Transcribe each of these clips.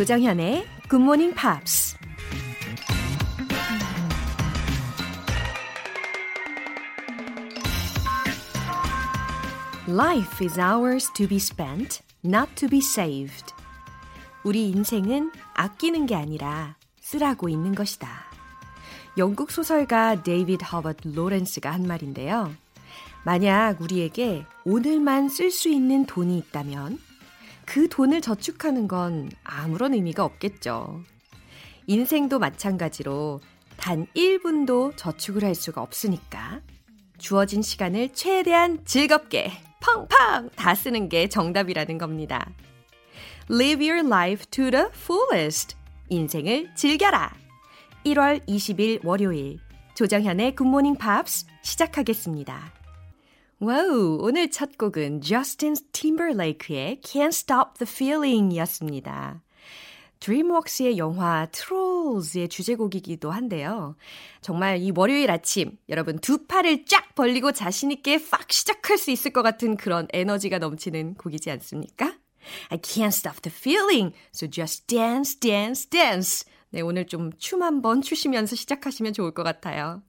Good Morning Pops. Life is ours to be spent, not to be saved. 우리 인생은 아끼는 게 아니라 쓰라고 있는 것이다. 영국 소설가 데이비드 허버트 로렌스가 한 말인데요. 만약 우리에게 오늘만 쓸 수 있는 돈이 있다면 그 돈을 저축하는 건 아무런 의미가 없겠죠. 인생도 마찬가지로 단 1분도 저축을 할 수가 없으니까 주어진 시간을 최대한 즐겁게 팡팡 다 쓰는 게 정답이라는 겁니다. Live your life to the fullest. 인생을 즐겨라. 1월 20일 월요일 조정현의 굿모닝 팝스 시작하겠습니다. Wow, 오늘 첫 곡은 저스틴 팀버레이크의 Can't Stop the Feeling 이었습니다. 드림웍스의 영화 트롤즈의 주제곡이기도 한데요. 정말 이 월요일 아침 여러분 두 팔을 쫙 벌리고 자신있게 팍 시작할 수 있을 것 같은 그런 에너지가 넘치는 곡이지 않습니까? I can't stop the feeling, so just dance, dance, dance. 네, 오늘 좀 춤 한번 추시면서 시작하시면 좋을 것 같아요.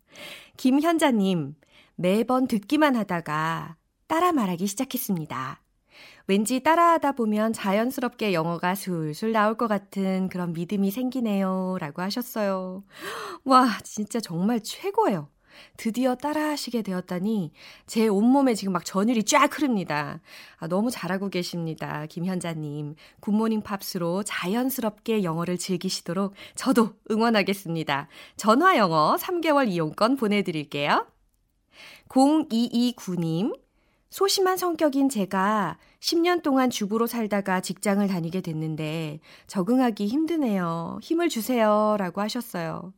김현자님, 매번 듣기만 하다가 따라 말하기 시작했습니다. 왠지 따라하다 보면 자연스럽게 영어가 술술 나올 것 같은 그런 믿음이 생기네요. 라고 하셨어요. 와, 진짜 정말 최고예요. 드디어 따라하시게 되었다니 제 온몸에 지금 막 전율이 쫙 흐릅니다. 아, 너무 잘하고 계십니다. 김현자님. 굿모닝 팝스로 자연스럽게 영어를 즐기시도록 저도 응원하겠습니다. 전화 영어 3개월 이용권 보내드릴게요. 0229님. 소심한 성격인 제가 10년 동안 주부로 살다가 직장을 다니게 됐는데 적응하기 힘드네요. 힘을 주세요. 라고 하셨어요.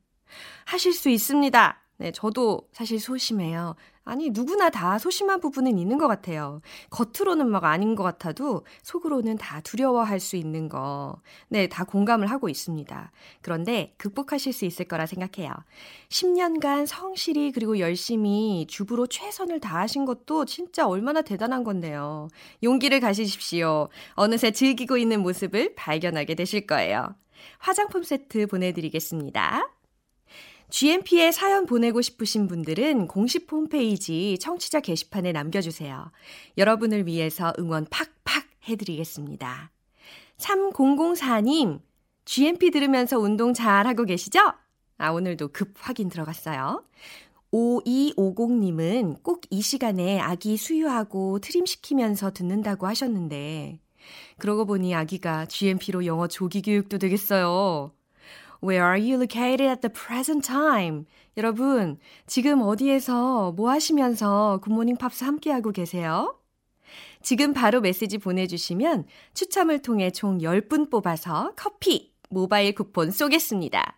하실 수 있습니다. 네, 저도 사실 소심해요. 아니, 누구나 다 소심한 부분은 있는 것 같아요. 겉으로는 막 아닌 것 같아도 속으로는 다 두려워할 수 있는 거. 네, 다 공감을 하고 있습니다. 그런데 극복하실 수 있을 거라 생각해요. 10년간 성실히 그리고 열심히 주부로 최선을 다하신 것도 진짜 얼마나 대단한 건데요. 용기를 가지십시오. 어느새 즐기고 있는 모습을 발견하게 되실 거예요. 화장품 세트 보내드리겠습니다. GMP에 사연 보내고 싶으신 분들은 공식 홈페이지 청취자 게시판에 남겨주세요. 여러분을 위해서 응원 팍팍 해드리겠습니다. 3004님, GMP 들으면서 운동 잘 하고 계시죠? 아, 오늘도 급 확인 들어갔어요. 5250님은 꼭 이 시간에 아기 수유하고 트림시키면서 듣는다고 하셨는데, 그러고 보니 아기가 GMP로 영어 조기 교육도 되겠어요. Where are you located at the present time? 여러분, 지금 어디에서 뭐 하시면서 Good Morning Pops 함께하고 계세요? 지금 바로 메시지 보내주시면 추첨을 통해 총 10분 뽑아서 커피, 모바일 쿠폰 쏘겠습니다.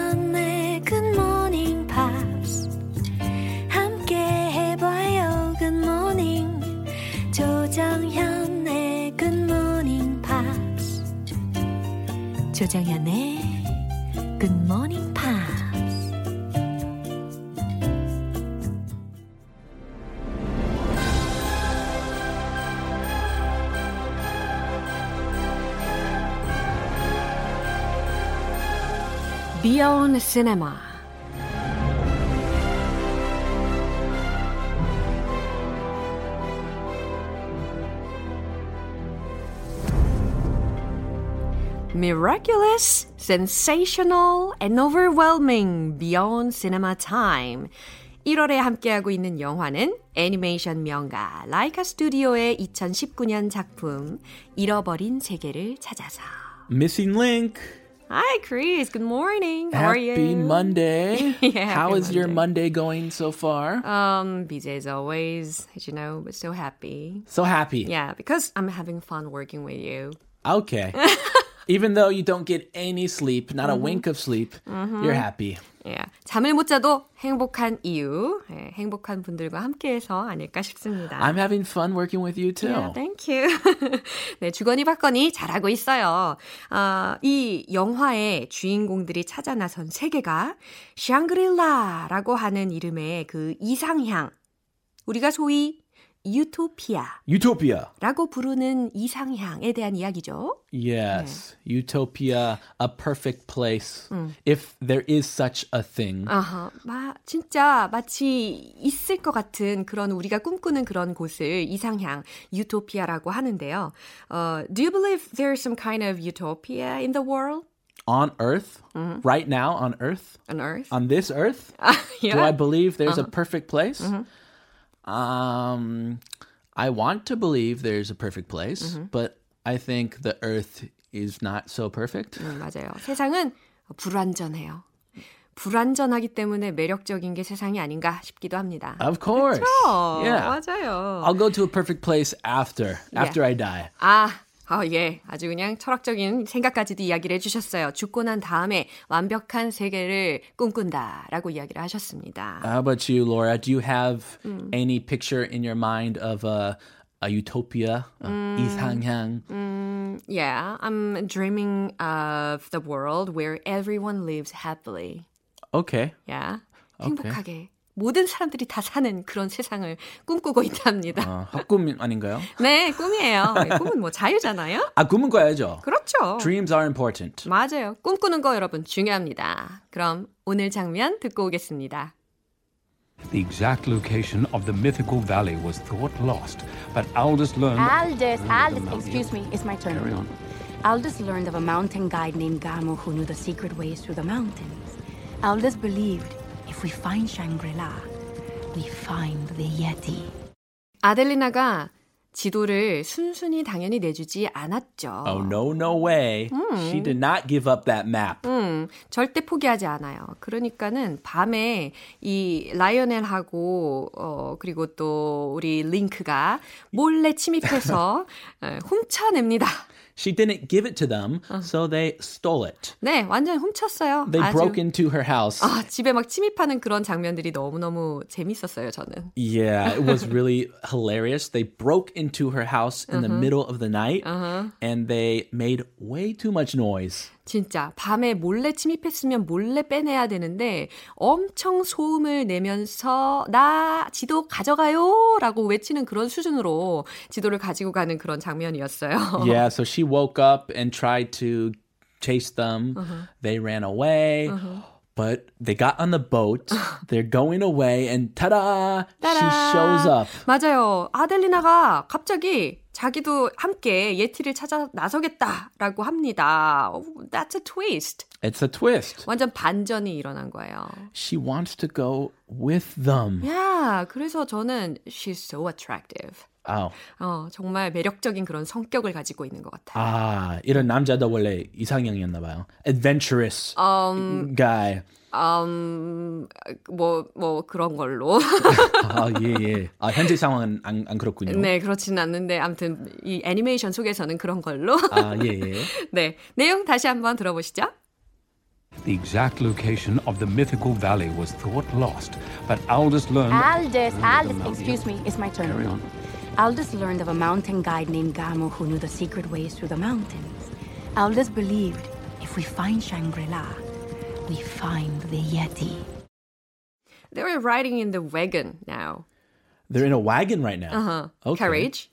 조정현의 굿모닝 팝스 Beyond Cinema Miraculous, sensational, and overwhelming beyond cinema time. 1월에 함께하고 있는 영화는 애니메이션 명가 라이카 스튜디오의 2019년 작품 잃어버린 세계를 찾아서. Missing Link. Hi, Chris. Good morning. How are you? Happy Monday. Yeah, How happy is your Monday. Monday going so far? Um, busy as always, as you know, but so happy. so happy. Yeah, because I'm having fun working with you. Okay. Even though you don't get any sleep, not a wink of sleep, you're happy. 예, 잠을 못 자도 행복한 이유, 예, 행복한 분들과 함께해서 아닐까 싶습니다. I'm having fun working with you too. Yeah, thank you. 네, 주거니 받거니 잘하고 있어요. 아, 이 영화의 주인공들이 찾아 나선 세계가 샹그릴라라고 하는 이름의 그 이상향. 우리가 소위 유토피아라고 Utopia. 부르는 이상향에 대한 이야기죠. Yes. Utopia, a perfect place. If there is such a thing. 아하, 마, 진짜 마치 있을 것 같은 그런 우리가 꿈꾸는 그런 곳을 이상향, 유토피아라고 하는데요. 어, do you believe there's some kind of utopia in the world? On earth, right now on earth, On earth? on this earth, yeah. do I believe there's a perfect place? Um, I want to believe there's a perfect place, but I think the earth is not so perfect. 네, 맞아요. 세상은 불완전해요. 불완전하기 때문에 매력적인 게 세상이 아닌가 싶기도 합니다. Of course. 어, Yeah. 맞아요. I'll go to a perfect place after, after I die. 아, 아, 예. 아주 그냥 철학적인 생각까지도 이야기를 해주셨어요. 죽고 난 다음에 완벽한 세계를 꿈꾼다 라고 이야기를 하셨습니다. How about you, Laura? Do you have any picture in your mind of a, a utopia? Uh, 이상향? Yeah, I'm dreaming of the world where everyone lives happily. Okay. Yeah. 행복하게. 모든 사람들이 다 사는 그런 세상을 꿈꾸고 있답니다. 어, 헛꿈 아닌가요? 네, 꿈이에요. 꿈은 뭐 자유잖아요. 아, 꿈은 꿔야죠. 그렇죠. Dreams are important. 맞아요. 꿈꾸는 거 여러분 중요합니다. 그럼 오늘 장면 듣고 오겠습니다. The exact location of the mythical valley was thought lost, but Aldous learned. Aldous, Aldous, excuse me, it's my turn. Carry on. Aldous learned of a mountain guide named Gamo who knew the secret ways through the mountains. Aldous believed if we find Shangri-La, we find the Yeti. 아델리나가 지도를 순순히 당연히 내주지 않았죠. Oh, no, no way. She did not give up that map. 음, 절대 포기하지 않아요. 그러니까는 밤에 이 라이오넬하고 어 그리고 또 우리 링크가 몰래 침입해서 에, 훔쳐냅니다. She didn't give it to them, so they stole it. 네, 완전 훔쳤어요. They 아주 broke into her house. 아, 집에 막 침입하는 그런 장면들이 너무너무 재밌었어요, 저는. Yeah, it was really hilarious. They broke into her house in the middle of the night and they made way too much noise. 진짜 밤에 몰래 침입했으면 몰래 빼내야 되는데 엄청 소음을 내면서 나 지도 가져가요 라고 외치는 그런 수준으로 지도를 가지고 가는 그런 장면이었어요. Yeah, so she woke up and tried to chase them. They ran away. But they got on the boat. They're going away and ta-da! She shows up. 맞아요. 아델리나가 갑자기 자기도 함께 예티를 찾아 나서겠다라고 합니다. Oh, that's a twist. It's a twist. 완전 반전이 일어난 거예요. She wants to go with them. 야, 그래서 저는 she's so attractive. Oh. 어, 정말 매력적인 그런 성격을 가지고 있는 것 같아요. 아, 이런 남자도 원래 이상형이었나 봐요. Adventurous guy. 음, 뭐, 뭐, 그런 걸로. 아, 예, 예. 아, 현재 상황은 안, 안 그렇군요. 네, 그렇지는 않는데, 아무튼, 이 애니메이션 속에서는 그런 걸로. 아, 예, 예. 네. 내용 다시 한번 들어보시죠. The exact location of the mythical valley was thought lost, but Aldous learned. Aldous, Aldous, excuse me, it's my turn. Carry on. Aldous learned of a mountain guide named Gamo who knew the secret ways through the mountains. Aldous believed if we find Shangri-La, we find the Yeti. They were riding in the wagon now. They're in a wagon right now. Uh-huh. Okay. Carriage.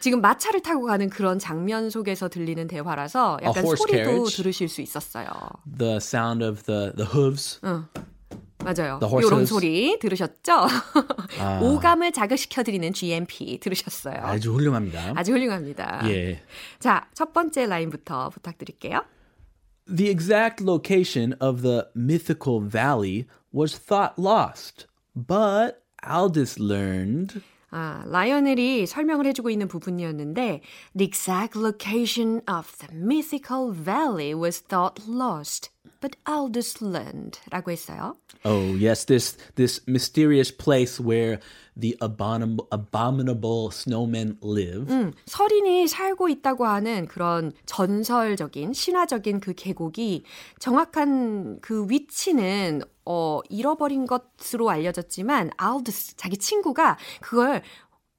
지금 마차를 타고 가는 그런 장면 속에서 들리는 대화라서 약간 horse 소리도 carriage? 들으실 수 있었어요. The sound of the, the hooves. 맞아요. 이런 소리 들으셨죠? 오감을 자극시켜드리는 GMP 들으셨어요. 아주 훌륭합니다. 아주 훌륭합니다. 예. 자, 첫 번째 라인부터 부탁드릴게요. The exact location of the mythical valley was thought lost, but Aldous learned. 아, 라이오넬이 설명을 해주고 있는 부분이었는데 The exact location of the mythical valley was thought lost. But Aldous learned라고 했어요. Oh, yes, this this mysterious place where the abominable, abominable snowmen live. 음, 서린이 살고 있다고 하는 그런 전설적인 신화적인 그 계곡이 정확한 그 위치는 어, 잃어버린 것으로 알려졌지만 알드스 자기 친구가 그걸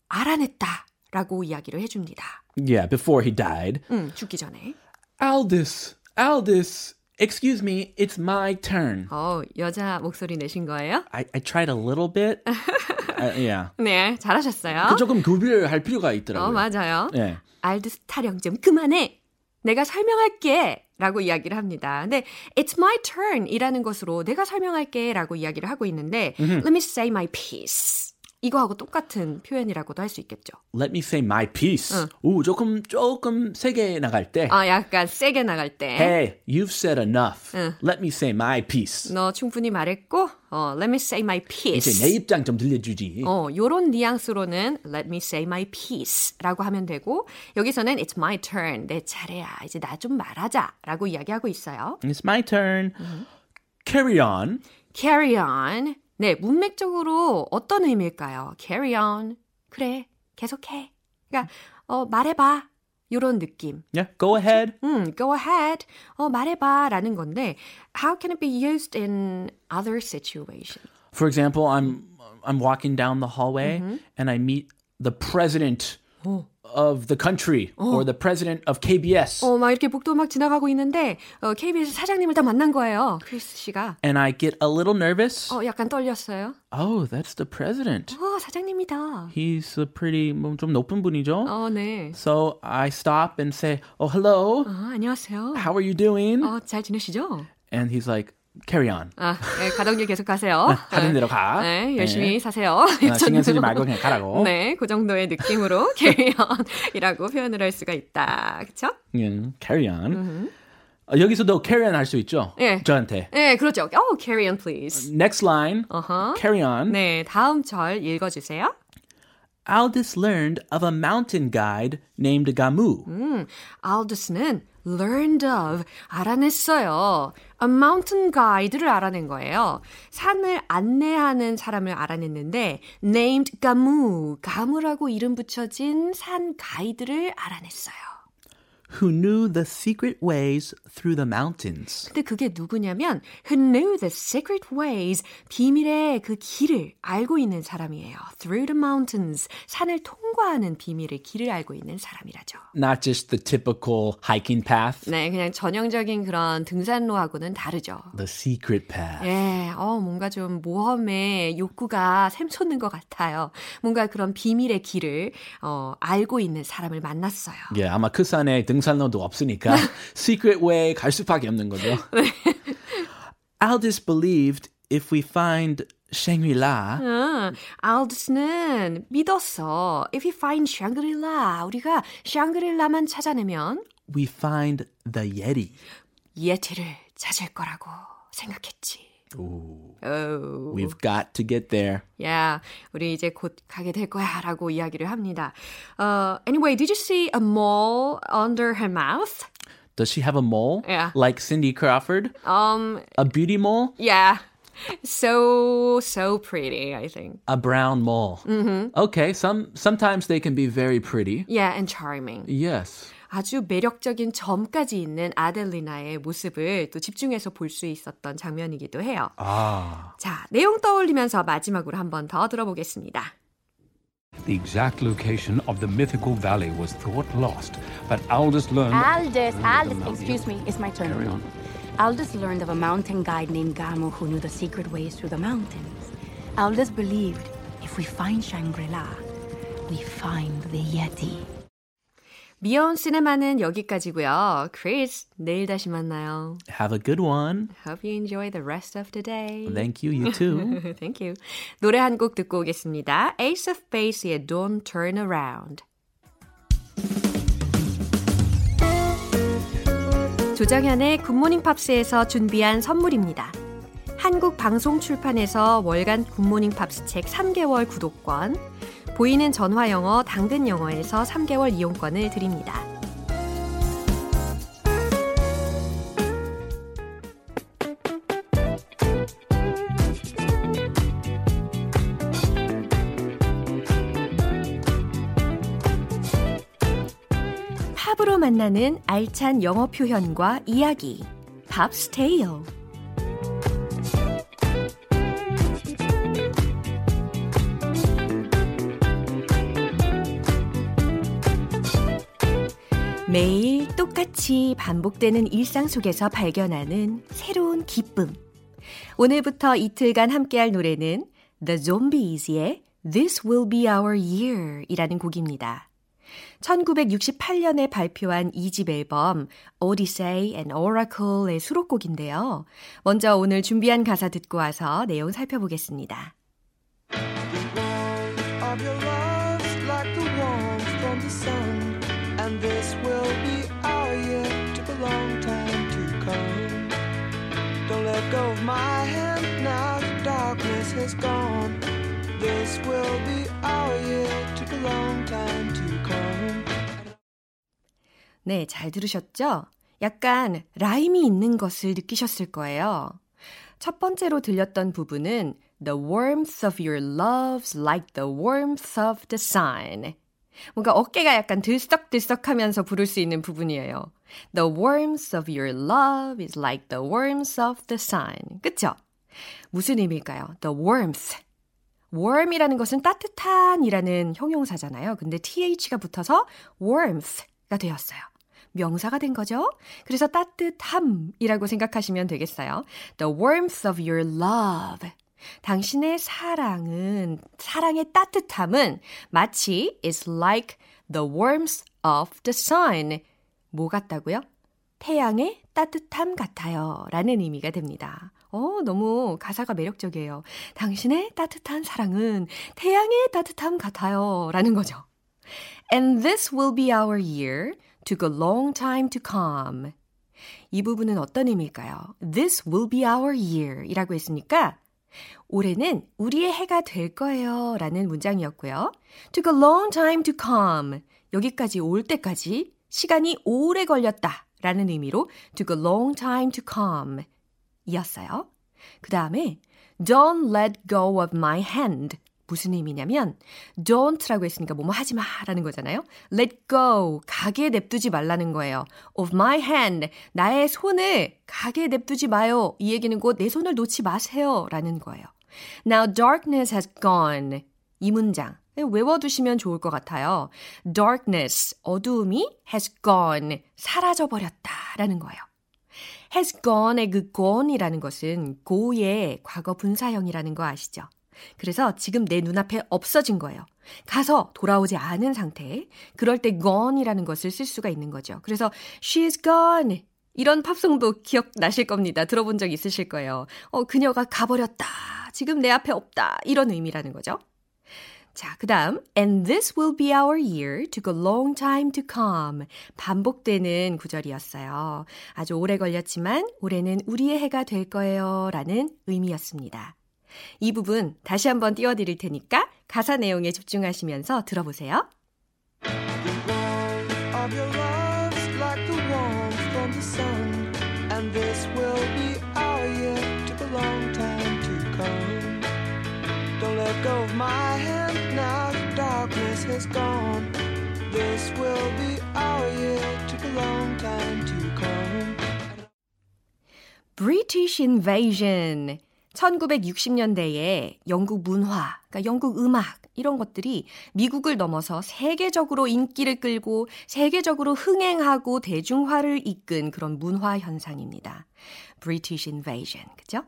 알아냈다라고 이야기를 해줍니다. Yeah, before he died. 음, 죽기 전에. Aldous, Aldous, excuse me, it's my turn. 어, 여자 목소리 내신 거예요? I, I tried a little bit. uh, yeah. 네, 잘하셨어요. 그 조금 구별할 필요가 있더라고요. 어, 맞아요. 네. 알드스 타령 좀 그만해. 내가 설명할게. 라고 이야기를 합니다. 근데 it's my turn 이라는 것으로 내가 설명할게 라고 이야기를 하고 있는데 let me say my piece. 이거하고 똑같은 표현이라고도 할 수 있겠죠. Let me say my piece. 오, 조금 조금 세게 나갈 때. 아, 약간 세게 나갈 때. Hey, you've said enough. Let me say my piece. 너 충분히 말했고, 어, let me say my piece. 이제 내 입장 좀 들려주지. 어, 요런 뉘앙스로는 let me say my piece 라고 하면 되고, 여기서는 it's my turn. 내 차례야. 이제 나 좀 말하자. 라고 이야기하고 있어요. It's my turn. Carry on. carry on. 네, 문맥적으로 어떤 의미일까요? carry on. 그래, 계속해. 그러니까, 어, 말해봐. 요런 느낌. Yeah, go ahead. 음, go ahead. 어, 말해봐. 라는 건데, how can it be used in other situations? For example, I'm I'm walking down the hallway and I meet the president of the country or the president of KBS. 어, 막 이렇게 복도 막 지나가고 있는데, 어, KBS 사장님을 다 만난 거예요. 크리스 씨가. And I get a little nervous. 어, 약간 떨렸어요. Oh, that's the president. 어, 사장님이다. He's a pretty 뭐좀 높은 분이죠. 어, 네. So I stop and say, "Oh, hello. 어, 안녕하세요. How are you doing?" 어, 잘 지내시죠? And he's like, "Carry on. 아, 네, 가던 길 계속 가세요. 가는 대로 가. 네, 열심히 네. 사세요. 아, 신경 쓰지 말고 그냥 가라고. 네, 그 정도의 느낌으로 carry on이라고 표현을 할 수가 있다. 그렇죠? 음, carry on. 어, 여기서도 carry on 할 수 있죠. 예. 저한테. 네, 그렇죠. Oh, carry on please. Next line. 어허. Carry on. 네, 다음 절 읽어 주세요. Aldous learned of a mountain guide named Gamu. 알드스는 learned of 알아냈어요. A mountain guide를 알아낸 거예요. 산을 안내하는 사람을 알아냈는데 named 가무, 가무라고 이름 붙여진 산 가이드를 알아냈어요. Who knew the secret ways through the mountains. 근데 그게 누구냐면 who knew the secret ways 비밀의 그 길을 알고 있는 사람이에요. Through the mountains 산을 통과하는 비밀의 길을 알고 있는 사람이라죠. Not just the typical hiking path, 네, 그냥 전형적인 그런 등산로하고는 다르죠. the secret path. 예, 어, 뭔가 좀 모험의 욕구가 샘솟는 것 같아요. 뭔가 그런 비밀의 길을, 어, 알고 있는 사람을 만났어요. 예, 아마 그 산에 등 산로도 없으니까 secret way 갈 수밖에 없는 거죠. Aldous believed if we find Shangri-La, 응, 알드스는 믿었어. If we find Shangri-La, 우리가 샹그릴라만 찾아내면 we find the Yeti. 예티를 찾을 거라고 생각했지. Ooh, 오. we've got to get there. 야, 우리 이제 곧 가게 될 거야 라고 이야기를 합니다. Uh, anyway, did you see a mole under her mouth? Does she have a mole? Yeah. Like Cindy Crawford? Um, A beauty mole? yeah. So, so pretty, I think. A brown mole. Mm-hmm. Okay, some sometimes they can be very pretty. Yeah, and charming. Yes. 아주 매력적인 점까지 있는 아델리나의 모습을 또 집중해서 볼 수 있었던 장면이기도 해요. Ah. 자, 내용 떠올리면서 마지막으로 한 번 더 들어보겠습니다. The exact location of the mythical valley was thought lost, but Aldous learned. Aldous, Aldous, excuse me, it's my turn. Carry on. Aldous learned of a mountain guide named Gamu who knew the secret ways through the mountains. Aldous believed if we find Shangri-La, we find the Yeti. 미연 시네마는 여기까지고요. 크리스, 내일 다시 만나요. Have a good one. Hope you enjoy the rest of the day. Thank you, you too. Thank you. 노래 한 곡 듣고 오겠습니다. Ace of Base의 Don't Turn Around. 조정현의 굿모닝 팝스에서 준비한 선물입니다. 한국 방송 출판에서 월간 굿모닝 팝스 책 3개월 구독권, 보이는 전화 영어 당근 영어에서 3개월 이용권을 드립니다. 팝으로 만나는 알찬 영어 표현과 이야기. 팝스테이어 매일 똑같이 반복되는 일상 속에서 발견하는 새로운 기쁨. 오늘부터 이틀간 함께할 노래는 The Zombies의 This Will Be Our Year 이라는 곡입니다. 1968년에 발표한 2집 앨범 Odyssey and Oracle의 수록곡인데요. 먼저 오늘 준비한 가사 듣고 와서 내용 살펴보겠습니다. of your love's like the warmth from the sun and this will be our year took a long time to come don't let go of my hand now the darkness has gone this will be our year took a long time to come 네, 잘 들으셨죠? 약간 라임이 있는 것을 느끼셨을 거예요. 첫 번째로 들렸던 부분은 The warmth of your love's like the warmth of the sun. 뭔가 어깨가 약간 들썩들썩하면서 부를 수 있는 부분이에요. The warmth of your love is like the warmth of the sun. 그쵸? 무슨 의미일까요? The warmth. warm이라는 것은 따뜻한이라는 형용사잖아요. 근데 th가 붙어서 warmth가 되었어요. 명사가 된 거죠. 그래서 따뜻함이라고 생각하시면 되겠어요. The warmth of your love. 당신의 사랑은, 사랑의 따뜻함은 마치 is like the warmth of the sun. 뭐 같다고요? 태양의 따뜻함 같아요. 라는 의미가 됩니다. 어, 너무 가사가 매력적이에요. 당신의 따뜻한 사랑은 태양의 따뜻함 같아요. 라는 거죠. And this will be our year. took a long time to come. 이 부분은 어떤 의미일까요? This will be our year 이라고 했으니까 올해는 우리의 해가 될 거예요 라는 문장이었고요. took a long time to come. 여기까지 올 때까지 시간이 오래 걸렸다 라는 의미로 took a long time to come 이었어요. 그 다음에 don't let go of my hand. 무슨 의미냐면 don't라고 했으니까 뭐뭐 하지 마라는 거잖아요. let go 가게 냅두지 말라는 거예요. of my hand 나의 손을 가게 냅두지 마요. 이 얘기는 곧 내 손을 놓지 마세요라는 거예요. Now darkness has gone 이 문장 외워두시면 좋을 것 같아요. darkness 어두움이 has gone 사라져 버렸다라는 거예요. has gone의 그 gone이라는 것은 go의 과거 분사형이라는 거 아시죠? 그래서 지금 내 눈앞에 없어진 거예요. 가서 돌아오지 않은 상태. 그럴 때 gone이라는 것을 쓸 수가 있는 거죠. 그래서 she's gone. 이런 팝송도 기억나실 겁니다. 들어본 적 있으실 거예요. 어, 그녀가 가버렸다. 지금 내 앞에 없다. 이런 의미라는 거죠. 자, 그 다음, and this will be our year, took a long time to come. 반복되는 구절이었어요. 아주 오래 걸렸지만, 올해는 우리의 해가 될 거예요. 라는 의미였습니다. 이 부분 다시 한번 띄워드릴 테니까 가사 내용에 집중하시면서 들어보세요. British invasion 1960년대에 영국 문화, 그러니까 영국 음악, 이런 것들이 미국을 넘어서 세계적으로 인기를 끌고 세계적으로 흥행하고 대중화를 이끈 그런 문화 현상입니다. British Invasion, 그죠?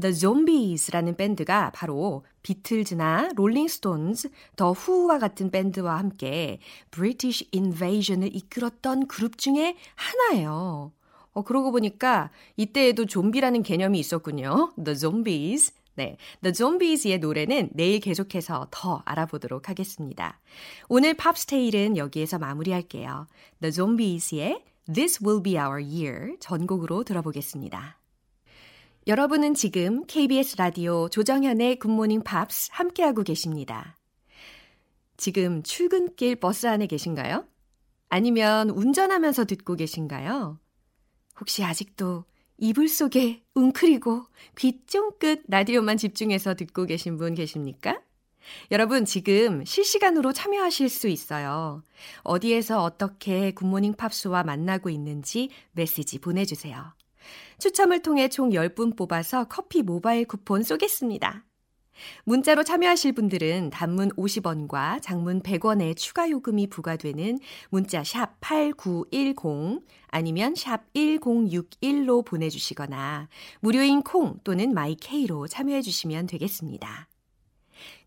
The Zombies라는 밴드가 바로 비틀즈나 롤링스톤즈, 더 후와 같은 밴드와 함께 British Invasion을 이끌었던 그룹 중에 하나예요. 어, 그러고 보니까 이때에도 좀비라는 개념이 있었군요. The Zombies. 네. The Zombies의 노래는 내일 계속해서 더 알아보도록 하겠습니다. 오늘 팝스테일은 여기에서 마무리할게요. The Zombies의 This Will Be Our Year 전곡으로 들어보겠습니다. 여러분은 지금 KBS 라디오 조정현의 굿모닝 팝스 함께하고 계십니다. 지금 출근길 버스 안에 계신가요? 아니면 운전하면서 듣고 계신가요? 혹시 아직도 이불 속에 웅크리고 귀 쫑긋 라디오만 집중해서 듣고 계신 분 계십니까? 여러분 지금 실시간으로 참여하실 수 있어요. 어디에서 어떻게 굿모닝 팝스와 만나고 있는지 메시지 보내주세요. 추첨을 통해 총 10분 뽑아서 커피 모바일 쿠폰 쏘겠습니다. 문자로 참여하실 분들은 단문 50원과 장문 100원의 추가 요금이 부과되는 문자 샵 8910 아니면 샵 1061로 보내주시거나 무료인 콩 또는 마이케이로 참여해 주시면 되겠습니다.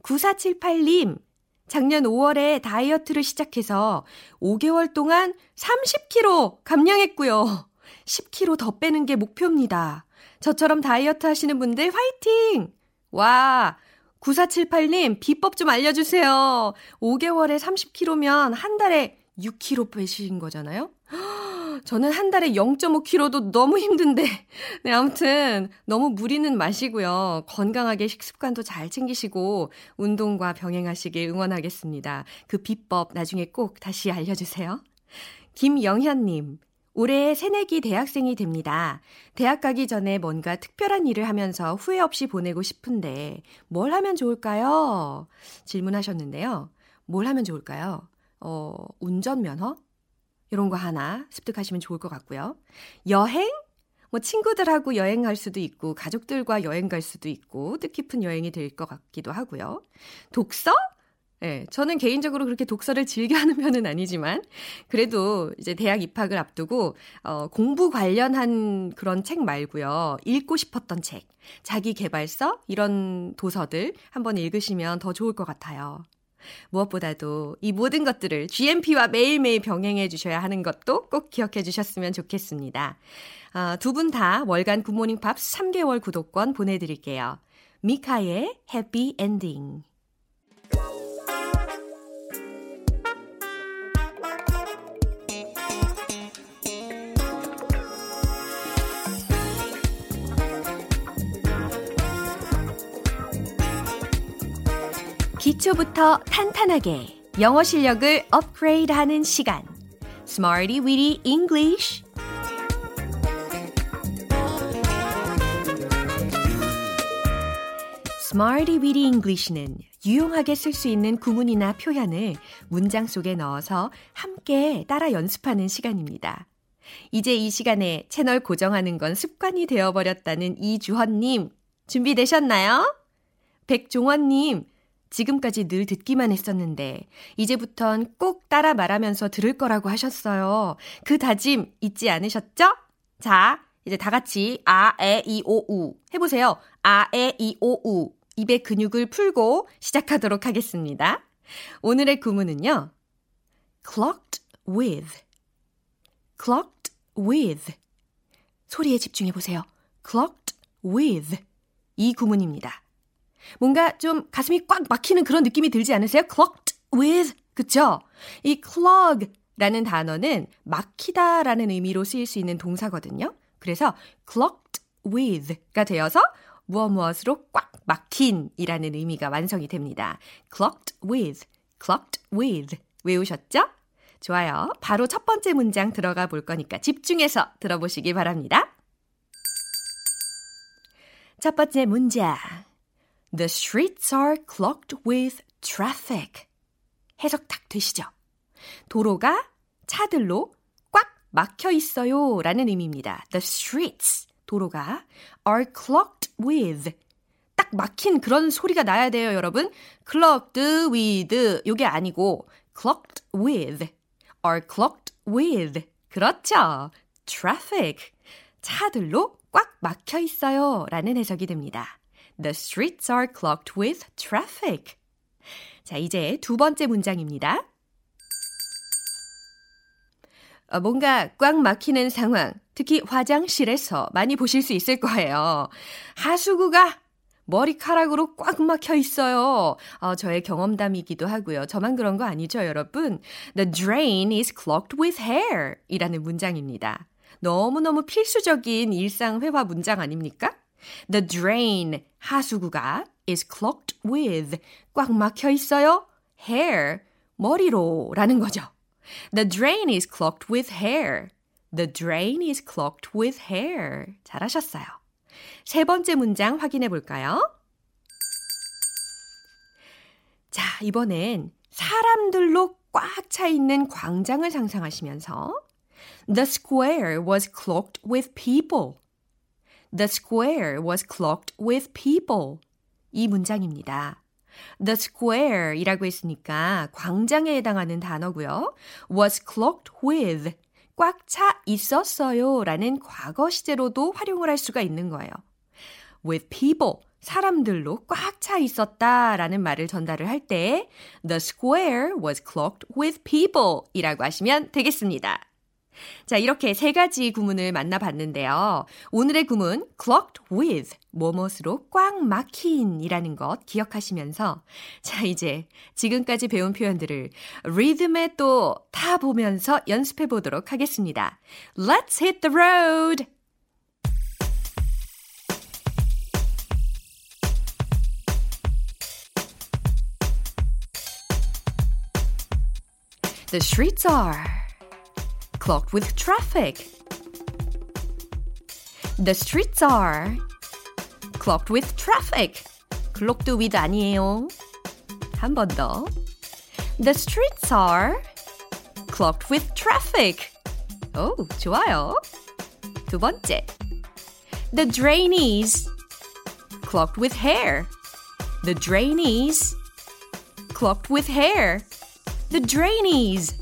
9478님, 작년 5월에 다이어트를 시작해서 5개월 동안 30kg 감량했고요. 10kg 더 빼는 게 목표입니다. 저처럼 다이어트 하시는 분들 화이팅! 와, 9478님, 비법 좀 알려주세요. 5개월에 30kg면 한 달에 6kg 빼신 거잖아요? 저는 한 달에 0.5kg도 너무 힘든데. 네, 아무튼 너무 무리는 마시고요. 건강하게 식습관도 잘 챙기시고 운동과 병행하시길 응원하겠습니다. 그 비법 나중에 꼭 다시 알려주세요. 김영현님. 올해 새내기 대학생이 됩니다. 대학 가기 전에 뭔가 특별한 일을 하면서 후회 없이 보내고 싶은데 뭘 하면 좋을까요? 질문하셨는데요. 뭘 하면 좋을까요? 어, 운전면허? 이런 거 하나 습득하시면 좋을 것 같고요. 여행? 뭐 친구들하고 여행할 수도 있고 가족들과 여행 갈 수도 있고 뜻깊은 여행이 될 것 같기도 하고요. 독서? 예, 네, 저는 개인적으로 그렇게 독서를 즐겨 하는 편은 아니지만 그래도 이제 대학 입학을 앞두고 어, 공부 관련한 그런 책 말고요. 읽고 싶었던 책, 자기 개발서 이런 도서들 한번 읽으시면 더 좋을 것 같아요. 무엇보다도 이 모든 것들을 GMP와 매일매일 병행해 주셔야 하는 것도 꼭 기억해 주셨으면 좋겠습니다. 아, 두분 다 월간 굿모닝 팝 3개월 구독권 보내드릴게요. 미카의 Happy Ending. 기초부터 탄탄하게 영어 실력을 업그레이드 하는 시간. Smarty Weedy English. Smarty Weedy English는 유용하게 쓸 수 있는 구문이나 표현을 문장 속에 넣어서 함께 따라 연습하는 시간입니다. 이제 이 시간에 채널 고정하는 건 습관이 되어버렸다는 이주헌님, 준비되셨나요? 백종원님, 지금까지 늘 듣기만 했었는데, 이제부턴 꼭 따라 말하면서 들을 거라고 하셨어요. 그 다짐 잊지 않으셨죠? 자, 이제 다 같이 아, 에, 이, 오, 우 해보세요. 아, 에, 이, 오, 우. 입의 근육을 풀고 시작하도록 하겠습니다. 오늘의 구문은요. clocked with. clocked with. 소리에 집중해 보세요. clocked with. 이 구문입니다. 뭔가 좀 가슴이 꽉 막히는 그런 느낌이 들지 않으세요? clogged with. 그쵸? 이 clog 라는 단어는 막히다 라는 의미로 쓰일 수 있는 동사거든요. 그래서 clogged with가 되어서 무엇 무엇으로 꽉 막힌 이라는 의미가 완성이 됩니다. clogged with, clogged with 외우셨죠? 좋아요. 바로 첫 번째 문장 들어가 볼 거니까 집중해서 들어보시기 바랍니다. 첫 번째 문장. The streets are clogged with traffic. 해석 딱 되시죠? 도로가 차들로 꽉 막혀 있어요. 라는 의미입니다. The streets, 도로가 are clogged with. 딱 막힌 그런 소리가 나야 돼요, 여러분. clogged with. 요게 아니고 clogged with. are clogged with. 그렇죠. traffic. 차들로 꽉 막혀 있어요. 라는 해석이 됩니다. The streets are clogged with traffic. 자, 이제 두 번째 문장입니다. 어, 뭔가 꽉 막히는 상황, 특히 화장실에서 많이 보실 수 있을 거예요. 하수구가 머리카락으로 꽉 막혀 있어요. 어, 저의 경험담이기도 하고요. 저만 그런 거 아니죠, 여러분? The drain is clogged with hair 이라는 문장입니다. 너무너무 필수적인 일상 회화 문장 아닙니까? The drain, 하수구가 is clogged with, 꽉 막혀 있어요. hair, 머리로 라는 거죠. The drain is clogged with hair. The drain is clogged with hair. 잘하셨어요. 세 번째 문장 확인해 볼까요? 이번엔 사람들로 꽉 차 있는 광장을 상상하시면서 The square was clogged with people. The square was clogged with people. 이 문장입니다. The square 이라고 했으니까 광장에 해당하는 단어고요. was clogged with 꽉 차 있었어요 라는 과거 시제로도 활용을 할 수가 있는 거예요. with people 사람들로 꽉 차 있었다 라는 말을 전달을 할 때 the square was clogged with people 이라고 하시면 되겠습니다. 자, 이렇게 세 가지 구문을 만나봤는데요. 오늘의 구문 clogged with 뭐뭇으로 꽉 막힌 이라는 것 기억하시면서 자, 이제 지금까지 배운 표현들을 리듬에 또 타보면서 연습해 보도록 하겠습니다. Let's hit the road! The streets are clogged with traffic. The streets are clogged with traffic. clogged with 아니에요. 한 번 더. The streets are clogged with traffic. 오, 좋아요. 두 번째. The drain is clogged with hair. The drain is clogged with hair. The drain is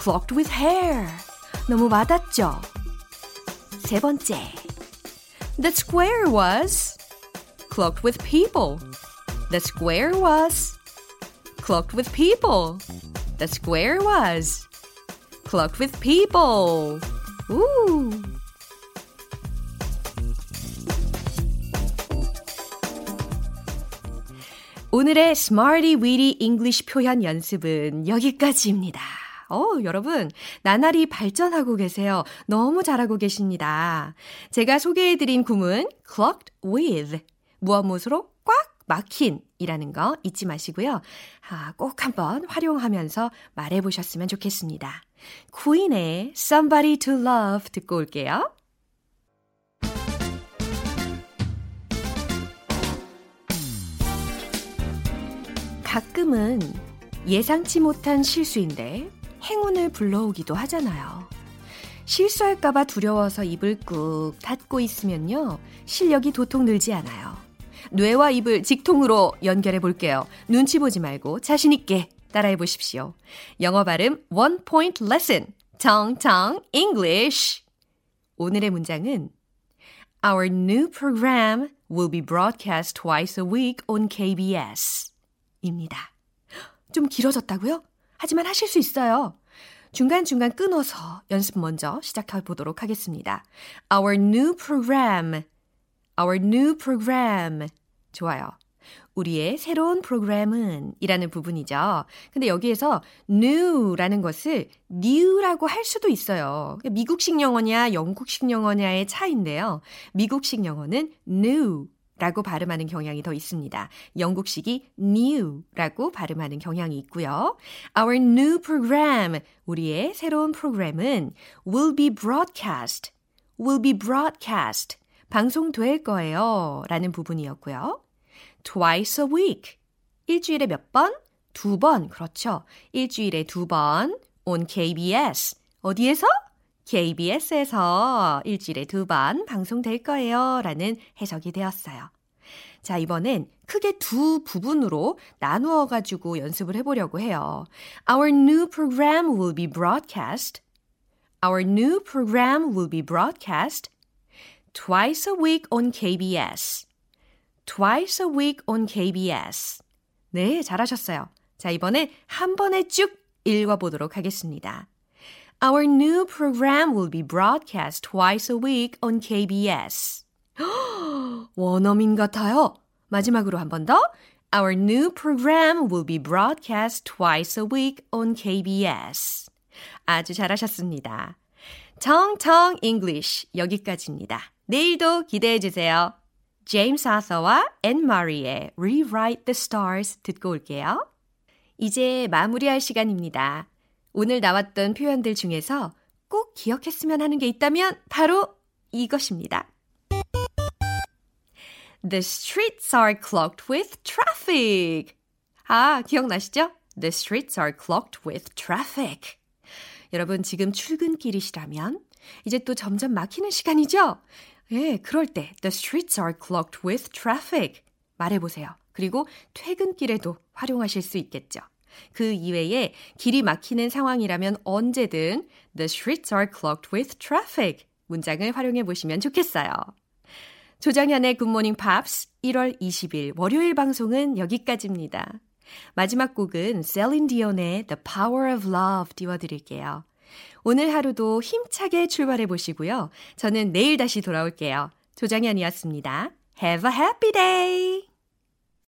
clogged with hair. 너무 맞았죠? 세 번째. The square was clogged with people. The square was clogged with people. The square was clogged with people. Ooh. 오늘의 Smarty Weedy English 표현 연습은 여기까지입니다. 어, 여러분, 나날이 발전하고 계세요. 너무 잘하고 계십니다. 제가 소개해드린 구문, clogged with. 무엇 무엇으로 꽉 막힌 이라는 거 잊지 마시고요. 아, 꼭 한번 활용하면서 말해보셨으면 좋겠습니다. 퀸의 Somebody to Love 듣고 올게요. 가끔은 예상치 못한 실수인데 행운을 불러오기도 하잖아요. 실수할까봐 두려워서 입을 꾹 닫고 있으면요. 실력이 도통 늘지 않아요. 뇌와 입을 직통으로 연결해 볼게요. 눈치 보지 말고 자신있게 따라해 보십시오. 영어 발음 One Point Lesson. 정정 English. 오늘의 문장은 Our new program will be broadcast twice a week on KBS. 입니다. 좀 길어졌다고요? 하지만 하실 수 있어요. 중간중간 끊어서 연습 먼저 시작해 보도록 하겠습니다. Our new program. Our new program. 좋아요. 우리의 새로운 프로그램은 이라는 부분이죠. 근데 여기에서 new라는 것을 new라고 할 수도 있어요. 미국식 영어냐 영국식 영어냐의 차이인데요. 미국식 영어는 new 라고 발음하는 경향이 더 있습니다. 영국식이 new라고 발음하는 경향이 있고요. Our new program, 우리의 새로운 프로그램은 will be broadcast, will be broadcast, 방송될 거예요. 라는 부분이었고요. twice a week, 일주일에 몇 번? 두 번, 그렇죠. 일주일에 두 번, on KBS. 어디에서? KBS에서 일주일에 두 번 방송될 거예요. 라는 해석이 되었어요. 자, 이번엔 크게 두 부분으로 나누어 가지고 연습을 해보려고 해요. Our new program will be broadcast. Our new program will be broadcast twice a week on KBS. Twice a week on KBS. 네, 잘하셨어요. 자, 이번엔 한 번에 쭉 읽어보도록 하겠습니다. Our new program will be broadcast twice a week on KBS. 원어민 같아요. 마지막으로 한 번 더. Our new program will be broadcast twice a week on KBS. 아주 잘하셨습니다. 정정 English 여기까지입니다. 내일도 기대해 주세요. 제임스 아서와 앤 마리의 Rewrite the Stars 듣고 올게요. 이제 마무리할 시간입니다. 오늘 나왔던 표현들 중에서 꼭 기억했으면 하는 게 있다면 바로 이것입니다. The streets are clogged with traffic. 아, 기억나시죠? The streets are clogged with traffic. 여러분 지금 출근길이시라면 이제 또 점점 막히는 시간이죠? 예, 그럴 때 The streets are clogged with traffic. 말해보세요. 그리고 퇴근길에도 활용하실 수 있겠죠. 그 이외에 길이 막히는 상황이라면 언제든 The streets are clogged with traffic 문장을 활용해 보시면 좋겠어요. 조정현의 굿모닝 팝스 1월 20일 월요일 방송은 여기까지입니다. 마지막 곡은 셀린 디온의 The Power of Love 띄워드릴게요. 오늘 하루도 힘차게 출발해 보시고요. 저는 내일 다시 돌아올게요. 조정현이었습니다. Have a happy day!